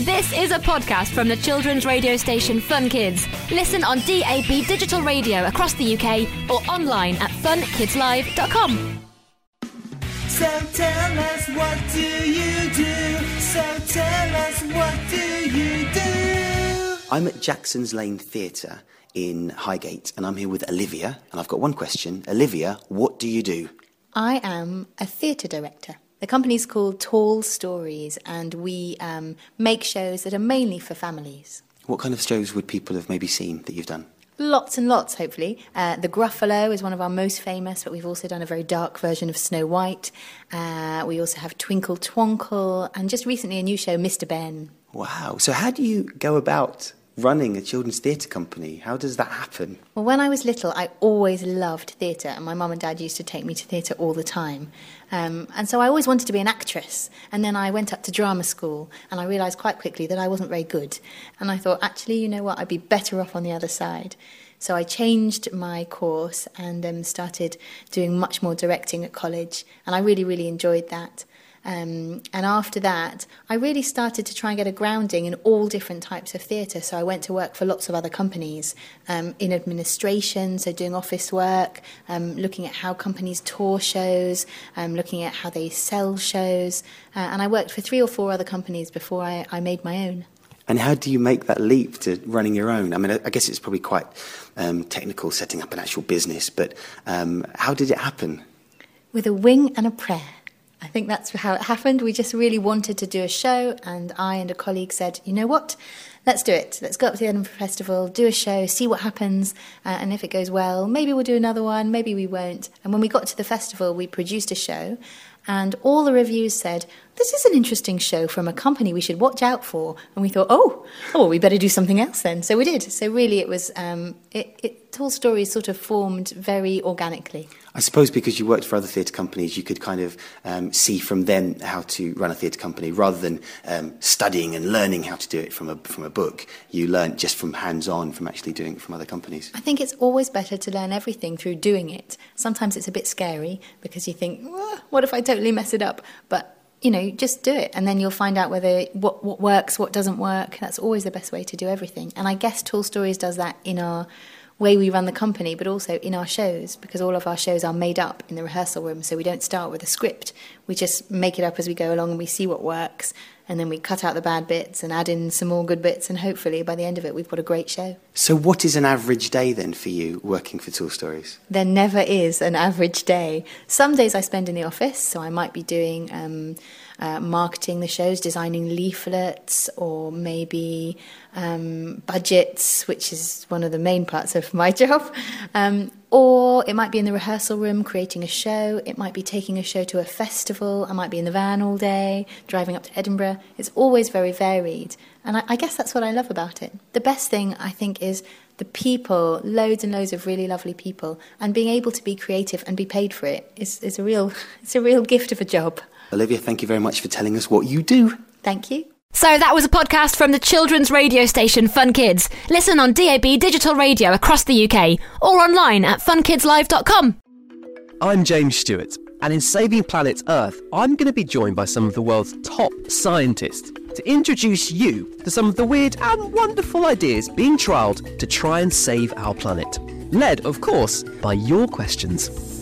This is a podcast from the children's radio station Fun Kids. Listen on DAB digital radio across the UK or online at funkidslive.com. So tell us what do you do? So tell us what do you do? I'm at Jackson's Lane Theatre in Highgate and I'm here with Olivia and I've got one question. Olivia, what do you do? I am a theatre director. The company's called Tall Stories, and we um, make shows that are mainly for families. What kind of shows would people have maybe seen that you've done? Lots and lots, hopefully. Uh, the Gruffalo is one of our most famous, but we've also done a very dark version of Snow White. Uh, we also have Twinkle Twonkle, and just recently a new show, Mr. Benn. Wow. So how do you go about running a children's theatre company? How does that happen? Well, when I was little, I always loved theatre, and my mum and dad used to take me to theatre all the time. Um, and so I always wanted to be an actress. And then I went up to drama school, and I realised quite quickly that I wasn't very good. And I thought, actually, you know what, I'd be better off on the other side. So I changed my course and um, started doing much more directing at college, and I really, really enjoyed that. Um, and after that, I really started to try and get a grounding in all different types of theatre. So I went to work for lots of other companies um, in administration, so doing office work, um, looking at how companies tour shows, um, looking at how they sell shows. Uh, and I worked for three or four other companies before I, I made my own. And how do you make that leap to running your own? I mean, I guess it's probably quite um, technical setting up an actual business, but um, how did it happen? With a wing and a prayer. I think that's how it happened. We just really wanted to do a show, and I and a colleague said, you know what? Let's do it. Let's go up to the Edinburgh Festival, do a show, see what happens, uh, and if it goes well, maybe we'll do another one, maybe we won't. And when we got to the festival, we produced a show, and all the reviews said, This is an interesting show from a company we should watch out for. And we thought, Oh, oh well, we better do something else then. So we did. So really, it was, um, it, it, Tall Stories sort of formed very organically. I suppose because you worked for other theatre companies, you could kind of um, see from them how to run a theatre company rather than um, studying and learning how to do it from a, from a book. You learned just from hands on, from actually doing it from other companies. I think it's always better to learn everything through doing it. Sometimes it's a bit scary because you think, what if I totally mess it up? But you know, just do it, and then you'll find out whether what what works, what doesn't work. That's always the best way to do everything. And I guess Tall Stories does that in our way we run the company, but also in our shows, because all of our shows are made up in the rehearsal room. So we don't start with a script. We just make it up as we go along and we see what works. And then we cut out the bad bits and add in some more good bits. And hopefully by the end of it, we've got a great show. So, what is an average day then for you working for Tall Stories? There never is an average day. Some days I spend in the office, so I might be doing. Um, uh, marketing the shows, designing leaflets, or maybe um, budgets, which is one of the main parts of my job. Um, or it might be in the rehearsal room creating a show. It might be taking a show to a festival. I might be in the van all day, driving up to Edinburgh. It's always very varied. And I, I guess that's what I love about it. The best thing, I think, is the people, loads and loads of really lovely people, and being able to be creative and be paid for it is, is a real, it's a real gift of a job. Olivia, thank you very much for telling us what you do. Thank you. So that was a podcast from the children's radio station Fun Kids. Listen on DAB digital radio across the UK or online at funkidslive.com. I'm James Stewart, and in Saving Planet Earth, I'm going to be joined by some of the world's top scientists to introduce you to some of the weird and wonderful ideas being trialled to try and save our planet. Led, of course, by your questions.